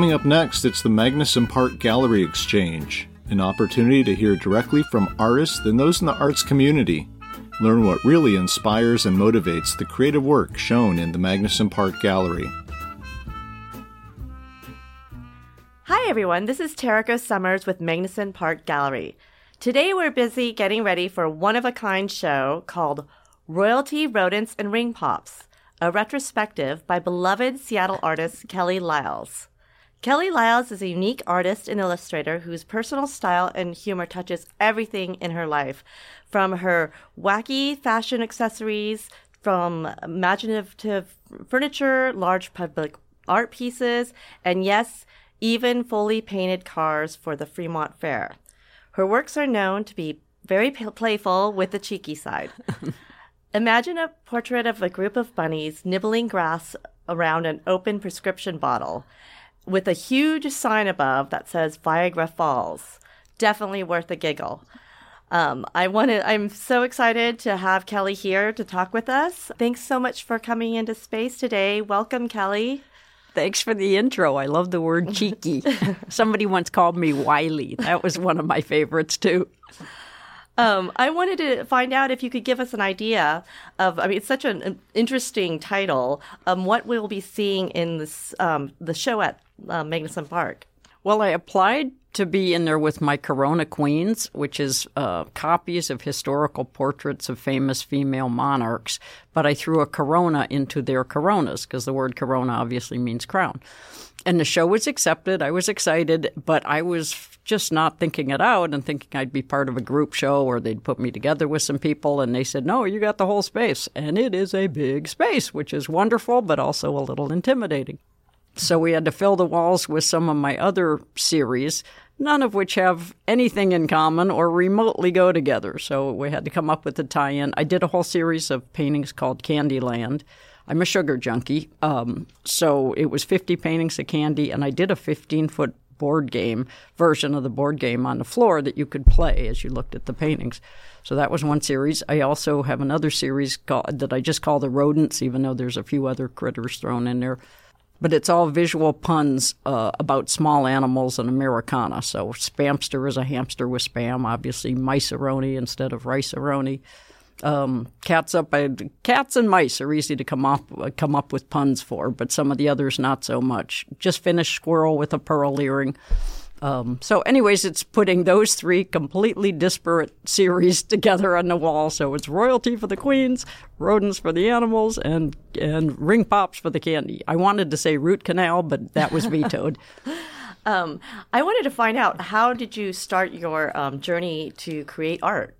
Coming up next, it's the Magnuson Park Gallery Exchange, an opportunity to hear directly from artists and those in the arts community. Learn what really inspires and motivates the creative work shown in the Magnuson Park Gallery. Hi, everyone. This is Terriko Sommers with Magnuson Park Gallery. Today, we're busy getting ready for a one of a kind show called Royalty, Rodents, and Ring Pops, a retrospective by beloved Seattle artist Kelly Lyles. Kelly Lyles is a unique artist and illustrator whose personal style and humor touches everything in her life, from her wacky fashion accessories, from imaginative furniture, large public art pieces, and yes, even fully painted cars for the Fremont Fair. Her works are known to be very playful with the cheeky side. Imagine a portrait of a group of bunnies nibbling grass around an open prescription bottle with a huge sign above that says Viagra Falls. Definitely worth a giggle. Um, I wanted, I'm so excited to have Kelly here to talk with us. Thanks so much for coming into space today. Welcome, Kelly. Thanks for the intro. I love the word cheeky. Somebody once called me wily. That was one of my favorites, too. Um, I wanted to find out if you could give us an idea of. I mean, it's such an interesting title. Um, what we'll be seeing in this um, the show at uh, Magnuson Park. Well, I applied to be in there with my Corona Queens, which is uh, copies of historical portraits of famous female monarchs, but I threw a corona into their coronas because the word corona obviously means crown. And the show was accepted. I was excited, but I was just not thinking it out and thinking I'd be part of a group show or they'd put me together with some people. And they said, no, you got the whole space. And it is a big space, which is wonderful, but also a little intimidating. So we had to fill the walls with some of my other series, none of which have anything in common or remotely go together. So we had to come up with a tie in. I did a whole series of paintings called Candyland. I'm a sugar junkie. Um, so it was 50 paintings of candy, and I did a 15 foot board game version of the board game on the floor that you could play as you looked at the paintings. So that was one series. I also have another series called, that I just call the rodents, even though there's a few other critters thrown in there. But it's all visual puns uh, about small animals and Americana. So spamster is a hamster with spam, obviously mice-a-roni instead of rice-a-roni um, cats up. I, cats and mice are easy to come up come up with puns for, but some of the others not so much. Just finished squirrel with a pearl earring. Um, so, anyways, it's putting those three completely disparate series together on the wall. So it's royalty for the queens, rodents for the animals, and and ring pops for the candy. I wanted to say root canal, but that was vetoed. um, I wanted to find out how did you start your um, journey to create art?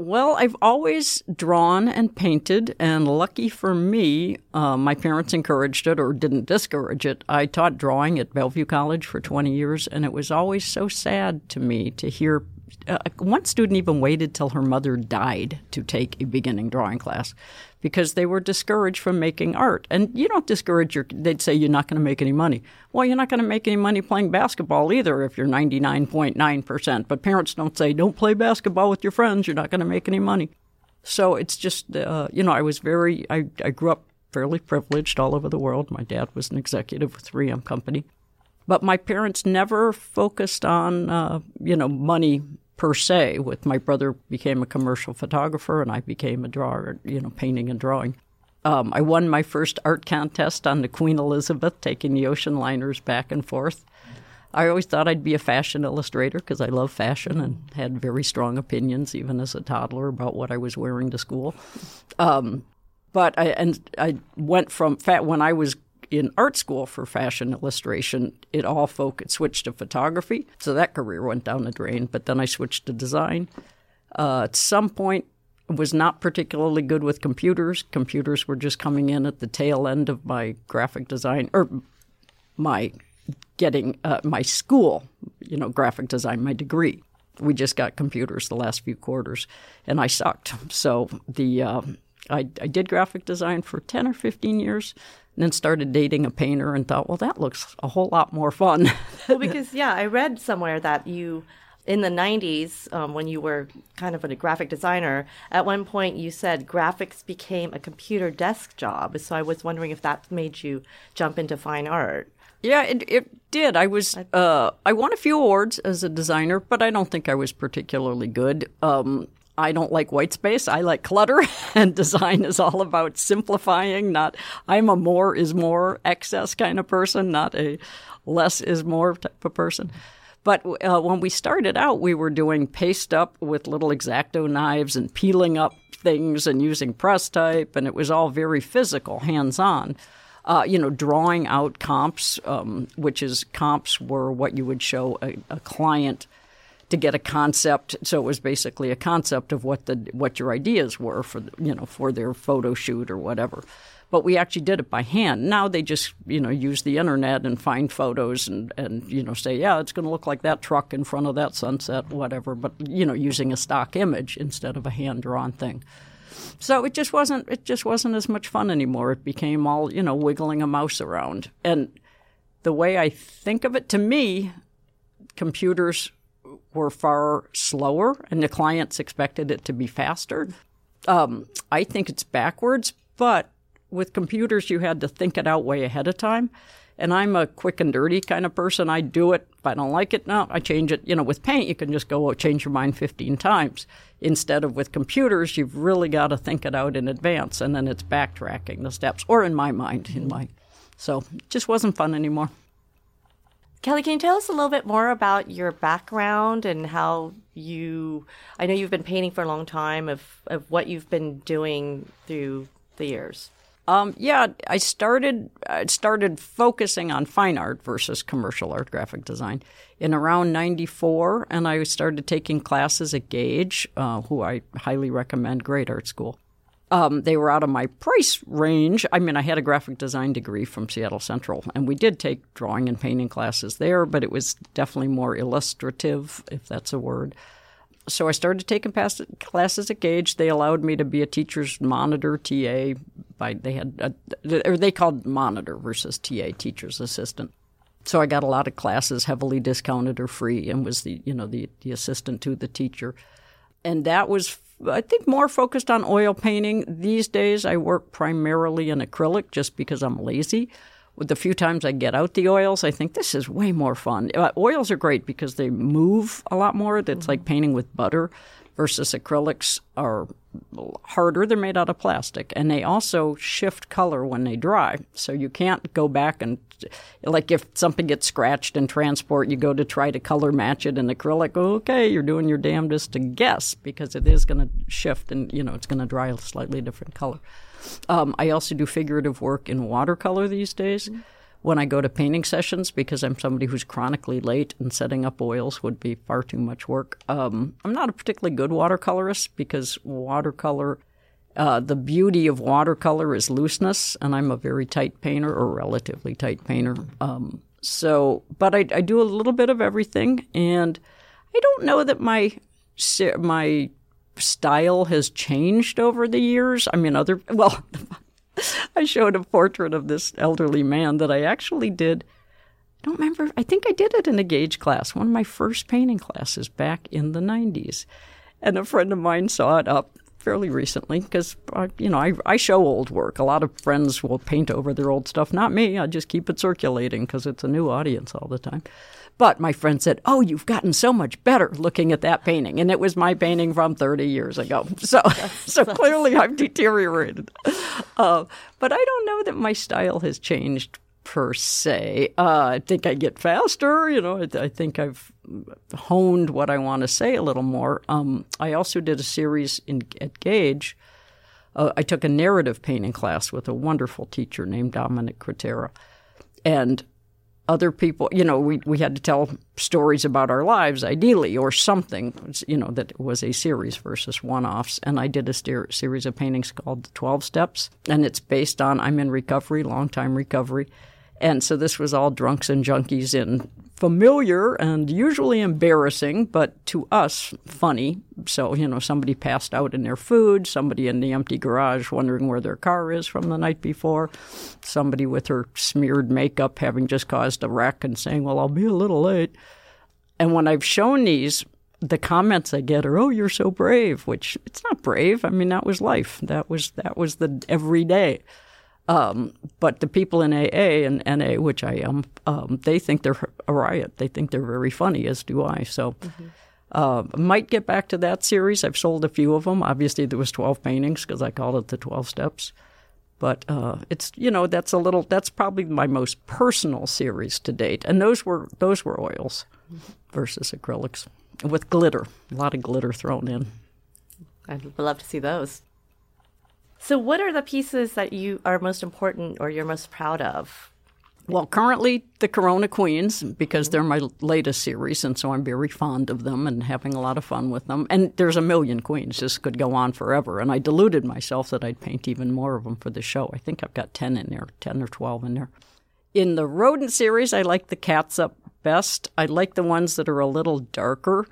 Well, I've always drawn and painted, and lucky for me, uh, my parents encouraged it or didn't discourage it. I taught drawing at Bellevue College for 20 years, and it was always so sad to me to hear. Uh, one student even waited till her mother died to take a beginning drawing class because they were discouraged from making art. And you don't discourage your, they'd say you're not going to make any money. Well, you're not going to make any money playing basketball either if you're 99.9%. But parents don't say, don't play basketball with your friends, you're not going to make any money. So it's just, uh, you know, I was very, I, I grew up fairly privileged all over the world. My dad was an executive with 3M Company. But my parents never focused on, uh, you know, money per se. With my brother became a commercial photographer, and I became a drawer, you know, painting and drawing. Um, I won my first art contest on the Queen Elizabeth, taking the ocean liners back and forth. I always thought I'd be a fashion illustrator because I love fashion and had very strong opinions, even as a toddler, about what I was wearing to school. Um, but I and I went from fat when I was in art school for fashion illustration, it all folk focused, switched to photography. So that career went down the drain. But then I switched to design. Uh, at some point, was not particularly good with computers. Computers were just coming in at the tail end of my graphic design or my getting uh, my school, you know, graphic design, my degree. We just got computers the last few quarters, and I sucked. So the uh, I, I did graphic design for ten or fifteen years and then started dating a painter and thought, well, that looks a whole lot more fun. well, because, yeah, I read somewhere that you, in the 90s, um, when you were kind of a graphic designer, at one point you said graphics became a computer desk job. So I was wondering if that made you jump into fine art. Yeah, it, it did. I was uh, I won a few awards as a designer, but I don't think I was particularly good. Um, I don't like white space. I like clutter, and design is all about simplifying. Not I'm a more is more excess kind of person, not a less is more type of person. But uh, when we started out, we were doing paste up with little exacto knives and peeling up things and using press type, and it was all very physical, hands on. Uh, you know, drawing out comps, um, which is comps were what you would show a, a, client to get a concept. So it was basically a concept of what the what your ideas were for you know for their photo shoot or whatever but we actually did it by hand. Now they just, you know, use the internet and find photos and, and you know, say, yeah, it's going to look like that truck in front of that sunset, whatever, but, you know, using a stock image instead of a hand drawn thing. So it just wasn't it just wasn't as much fun anymore. It became all, you know, wiggling a mouse around. And the way I think of it to me, computers were far slower and the clients expected it to be faster. Um, I think it's backwards, but with computers, you had to think it out way ahead of time. And I'm a quick and dirty kind of person. I do it. If I don't like it, no, I change it. You know, with paint, you can just go oh, change your mind 15 times. Instead of with computers, you've really got to think it out in advance, and then it's backtracking the steps. Or in my mind, in my so it just wasn't fun anymore. Kelly, can you tell us a little bit more about your background and how you? I know you've been painting for a long time. Of of what you've been doing through the years. Um, yeah, I started I started focusing on fine art versus commercial art graphic design in around '94, and I started taking classes at Gage, uh, who I highly recommend, great art school. Um, they were out of my price range. I mean, I had a graphic design degree from Seattle Central, and we did take drawing and painting classes there, but it was definitely more illustrative, if that's a word so I started taking classes at Gage. They allowed me to be a teacher's monitor, TA. By they had, a, or they called monitor versus TA, teacher's assistant. So I got a lot of classes heavily discounted or free, and was the you know the the assistant to the teacher, and that was I think more focused on oil painting. These days I work primarily in acrylic just because I'm lazy with the few times I get out the oils, I think this is way more fun. Uh, oils are great because they move a lot more. It's mm-hmm. like painting with butter versus acrylics are harder. They're made out of plastic and they also shift color when they dry. So you can't go back and, like, if something gets scratched in transport, you go to try to color match it in acrylic. Okay, you're doing your damnedest to guess because it is going to shift and, you know, it's going to dry a slightly different color. Um, I also do figurative work in watercolor these days. Mm-hmm. When I go to painting sessions, because I'm somebody who's chronically late and setting up oils would be far too much work. Um, I'm not a particularly good watercolorist because watercolor, uh, the beauty of watercolor is looseness, and I'm a very tight painter or relatively tight painter. Um, so, but I, I do a little bit of everything, and I don't know that my my style has changed over the years. I mean, other, well, I showed a portrait of this elderly man that I actually did. I don't remember. I think I did it in a Gage class, one of my first painting classes back in the 90s. And a friend of mine saw it up fairly recently because, you know, I, I show old work. A lot of friends will paint over their old stuff. Not me. I just keep it circulating because it's a new audience all the time. But my friend said, Oh, you've gotten so much better looking at that painting. And it was my painting from 30 years ago. So, so clearly I've deteriorated. Uh, but I don't know that my style has changed per se. Uh, I think I get faster. You know, I, I, think I've honed what I want to say a little more. Um, I also did a series in, at Gage. Uh, I took a narrative painting class with a wonderful teacher named Dominic Cretara. And other people, you know, we, we had to tell stories about our lives, ideally, or something, you know, that was a series versus one offs. And I did a series of paintings called The 12 Steps. And it's based on I'm in recovery, long time recovery. And so this was all drunks and junkies in familiar and usually embarrassing, but to us, funny. So, you know, somebody passed out in their food, somebody in the empty garage wondering where their car is from the night before, somebody with her smeared makeup having just caused a wreck and saying, Well, I'll be a little late. And when I've shown these, the comments I get are, "Oh, you're so brave," which it's not brave. I mean, that was life. That was that was the everyday. Um, but the people in AA and NA, which I am, um, they think they're a riot. They think they're very funny, as do I. So. Mm-hmm. Uh, might get back to that series. I've sold a few of them. Obviously, there was twelve paintings because I called it the Twelve Steps. But uh, it's you know that's a little that's probably my most personal series to date, and those were those were oils versus acrylics with glitter, a lot of glitter thrown in. I'd love to see those. So, what are the pieces that you are most important or you're most proud of? Well, currently the Corona Queens because they're my latest series, and so I'm very fond of them and having a lot of fun with them. And there's a million queens; this could go on forever. And I deluded myself that I'd paint even more of them for the show. I think I've got ten in there, ten or twelve in there. In the rodent series, I like the cats up best. I like the ones that are a little darker.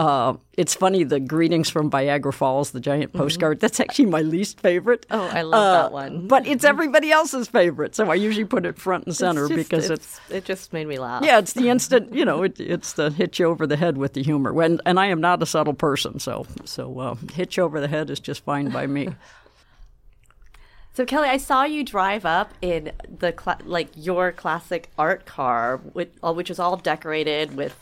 Uh, it's funny the greetings from Viagra Falls, the giant mm-hmm. postcard. Mm-hmm. That's actually my least favorite. Oh, I love uh, that one. but it's everybody else's favorite, so I usually put it front and center it's just, because it's, it's, it just made me laugh. Yeah, it's the instant. You know, it, it's the hit you over the head with the humor. When and I am not a subtle person, so so uh, hit you over the head is just fine by me. So Kelly, I saw you drive up in the cl- like your classic art car, which, which was all decorated with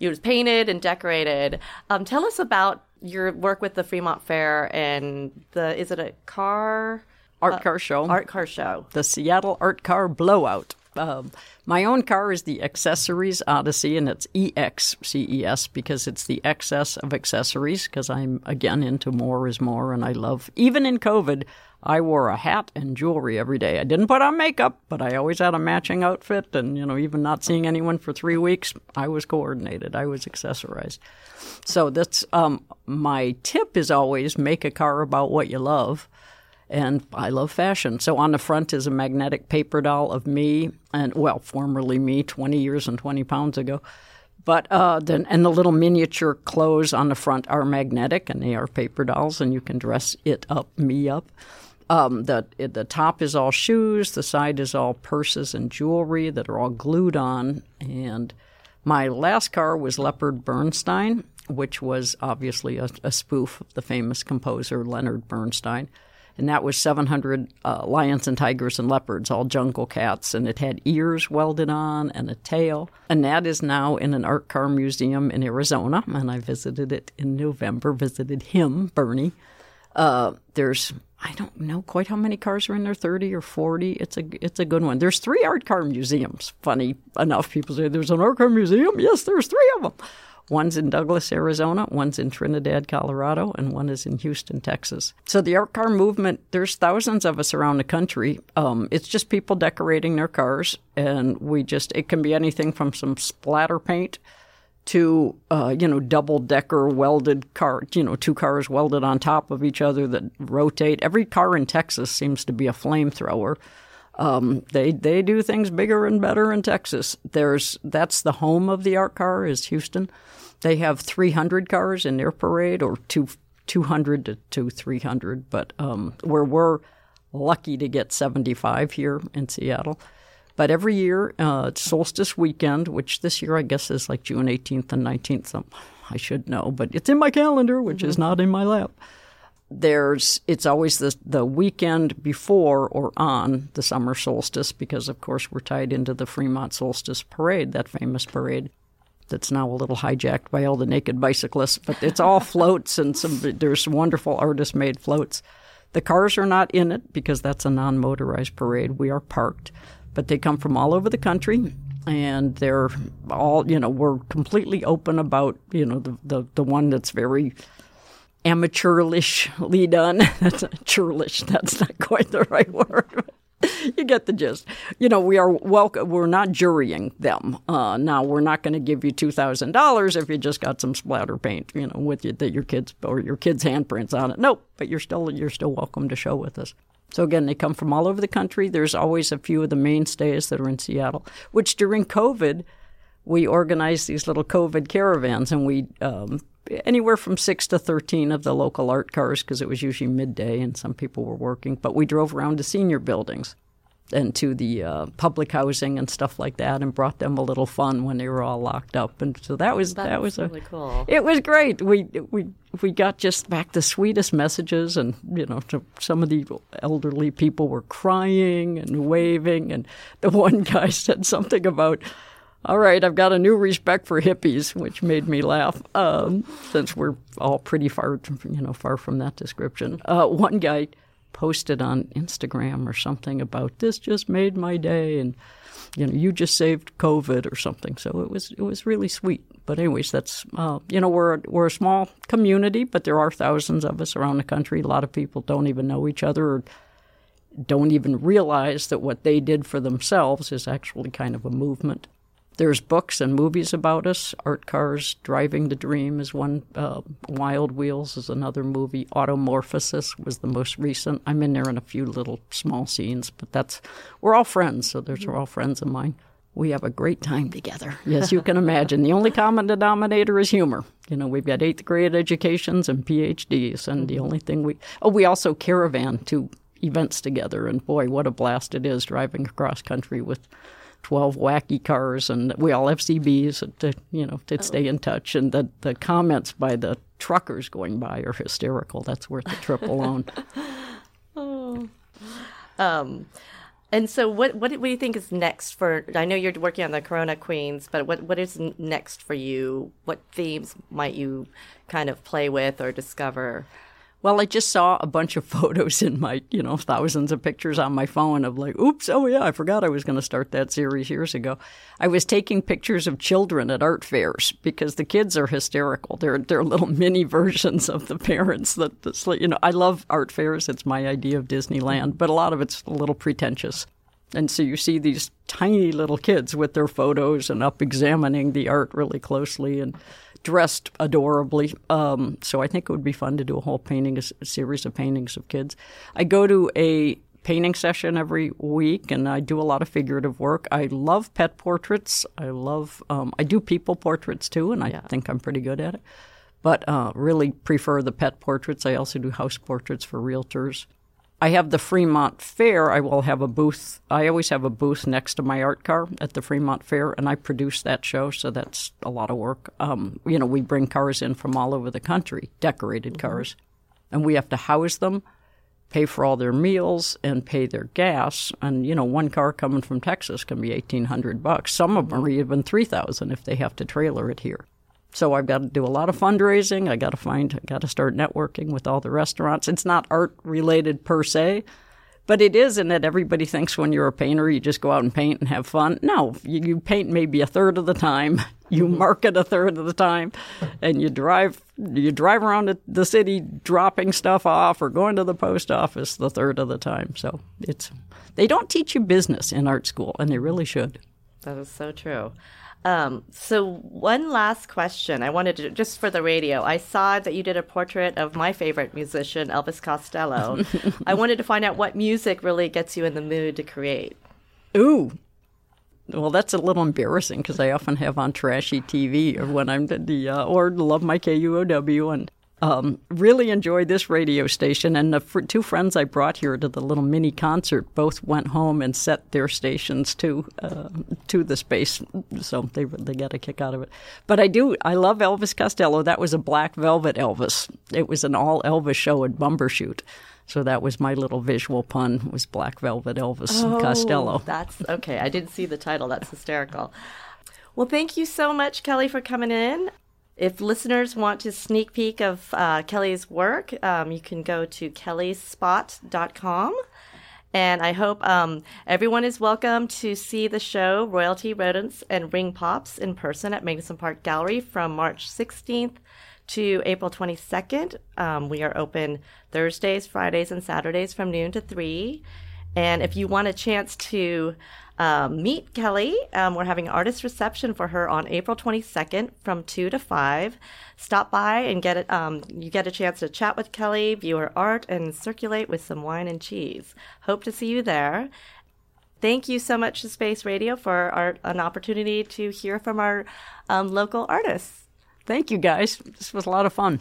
it was painted and decorated. Um, tell us about your work with the Fremont Fair and the is it a car art uh, car show? Art car show. The Seattle Art Car Blowout. Um, my own car is the Accessories Odyssey, and it's EXCES because it's the excess of accessories. Because I'm again into more is more, and I love even in COVID. I wore a hat and jewelry every day. I didn't put on makeup, but I always had a matching outfit. And, you know, even not seeing anyone for three weeks, I was coordinated. I was accessorized. So that's um, my tip is always make a car about what you love. And I love fashion. So on the front is a magnetic paper doll of me, and well, formerly me, 20 years and 20 pounds ago. But uh, then, and the little miniature clothes on the front are magnetic, and they are paper dolls, and you can dress it up, me up. Um, the the top is all shoes. The side is all purses and jewelry that are all glued on. And my last car was Leopard Bernstein, which was obviously a, a spoof of the famous composer Leonard Bernstein. And that was 700 uh, lions and tigers and leopards, all jungle cats. And it had ears welded on and a tail. And that is now in an art car museum in Arizona. And I visited it in November, visited him, Bernie. Uh, there's I don't know quite how many cars are in there, 30 or 40. It's a it's a good one. There's three art car museums. Funny enough, people say there's an art car museum. Yes, there's three of them. One's in Douglas, Arizona, one's in Trinidad, Colorado, and one is in Houston, Texas. So the art car movement, there's thousands of us around the country. Um, it's just people decorating their cars, and we just, it can be anything from some splatter paint to uh, you know double decker welded car you know two cars welded on top of each other that rotate. Every car in Texas seems to be a flamethrower. Um, they they do things bigger and better in Texas. There's that's the home of the art car is Houston. They have 300 cars in their parade or two 200 to, to 300 but um, where we're lucky to get 75 here in Seattle but every year, uh, solstice weekend, which this year I guess is like June 18th and 19th. So I should know, but it's in my calendar, which mm-hmm. is not in my lap. There's it's always the the weekend before or on the summer solstice because of course we're tied into the Fremont Solstice Parade, that famous parade that's now a little hijacked by all the naked bicyclists, but it's all floats and some there's wonderful artist made floats. The cars are not in it because that's a non motorized parade. We are parked but they come from all over the country and they're all you know we're completely open about you know the the, the one that's very amateurishly done. That's churlish that's not quite the right word you get the gist. You know we are welcome we're not jurying them. Uh, now we're not going to give you $2000 if you just got some splatter paint you know with you that your kids or your kids handprints on it. Nope but you're still you're still welcome to show with us so again, they come from all over the country. There's always a few of the mainstays that are in Seattle, which during COVID, we organized these little COVID caravans, and we um, anywhere from six to thirteen of the local art cars because it was usually midday and some people were working. But we drove around to senior buildings, and to the uh, public housing and stuff like that, and brought them a little fun when they were all locked up. And so that was That's that was really a, cool. It was great. We we we got just back the sweetest messages, and you know, some of the elderly people were crying and waving, and the one guy said something about. All right, I've got a new respect for hippies, which made me laugh. Um, since we're all pretty far, you know, far from that description. Uh, one guy posted on Instagram or something about this just made my day and you know you just saved COVID or something. So it was it was really sweet. But anyways, that's uh, you know we're we're a small community, but there are thousands of us around the country. A lot of people don't even know each other or don't even realize that what they did for themselves is actually kind of a movement. There's books and movies about us. Art Cars, Driving the Dream is one. Uh, Wild Wheels is another movie. Automorphosis was the most recent. I'm in there in a few little small scenes, but that's we're all friends, so those are all friends of mine. We have a great time together. Yes, you can imagine. the only common denominator is humor. You know, we've got eighth grade educations and PhDs, and the only thing we oh, we also caravan to events together, and boy, what a blast it is driving across country with 12 wacky cars, and we all have CBs to, you know, to stay in touch. And the, the comments by the truckers going by are hysterical. That's worth the trip alone. oh. Um, and so, what, what do you think is next for? I know you're working on the Corona Queens, but what what is next for you? What themes might you kind of play with or discover? Well, I just saw a bunch of photos in my, you know, thousands of pictures on my phone of like, oops, oh yeah, I forgot I was going to start that series years ago. I was taking pictures of children at art fairs because the kids are hysterical. They're they're little mini versions of the parents. That that's you know, I love art fairs. It's my idea of Disneyland, but a lot of it's a little pretentious. And so you see these tiny little kids with their photos and up examining the art really closely and dressed adorably. Um, so I think it would be fun to do a whole painting, a series of paintings of kids. I go to a painting session every week, and I do a lot of figurative work. I love pet portraits. I love. Um, I do people portraits too, and I yeah. think I'm pretty good at it. But uh, really prefer the pet portraits. I also do house portraits for realtors. I have the Fremont Fair. I will have a booth. I always have a booth next to my art car at the Fremont Fair, and I produce that show, so that's a lot of work. Um, you know, we bring cars in from all over the country, decorated mm-hmm. cars, and we have to house them, pay for all their meals, and pay their gas. And you know, one car coming from Texas can be eighteen hundred bucks. Some of them are even three thousand if they have to trailer it here. So I've got to do a lot of fundraising. I got to find, I got to start networking with all the restaurants. It's not art related per se, but it is in that everybody thinks when you're a painter, you just go out and paint and have fun. No, you, you paint maybe a third of the time. You mm-hmm. market a third of the time, and you drive you drive around the city dropping stuff off or going to the post office the third of the time. So it's they don't teach you business in art school, and they really should. That is so true. Um, so one last question. I wanted to just for the radio. I saw that you did a portrait of my favorite musician, Elvis Costello. I wanted to find out what music really gets you in the mood to create. Ooh. Well, that's a little embarrassing because I often have on trashy TV or when I'm in the uh, or love my KUOW and um, really enjoyed this radio station, and the fr- two friends I brought here to the little mini concert both went home and set their stations to uh, to the space, so they they got a kick out of it. But I do I love Elvis Costello. That was a Black Velvet Elvis. It was an all Elvis show at Bumbershoot. So that was my little visual pun was Black Velvet Elvis oh, Costello. That's okay. I didn't see the title. That's hysterical. Well, thank you so much, Kelly, for coming in. If listeners want to sneak peek of uh, Kelly's work, um, you can go to kellyspot.com. And I hope um, everyone is welcome to see the show Royalty Rodents and Ring Pops in person at Magnuson Park Gallery from March 16th to April 22nd. Um, we are open Thursdays, Fridays, and Saturdays from noon to 3. And if you want a chance to um, meet Kelly. Um, we're having an artist reception for her on April 22nd from 2 to 5. Stop by and get it. Um, you get a chance to chat with Kelly, view her art, and circulate with some wine and cheese. Hope to see you there. Thank you so much to Space Radio for our, an opportunity to hear from our um, local artists. Thank you, guys. This was a lot of fun.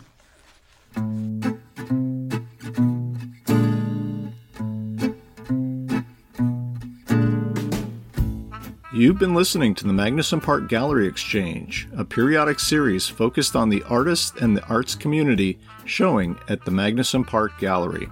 You've been listening to the Magnuson Park Gallery Exchange, a periodic series focused on the artists and the arts community showing at the Magnuson Park Gallery.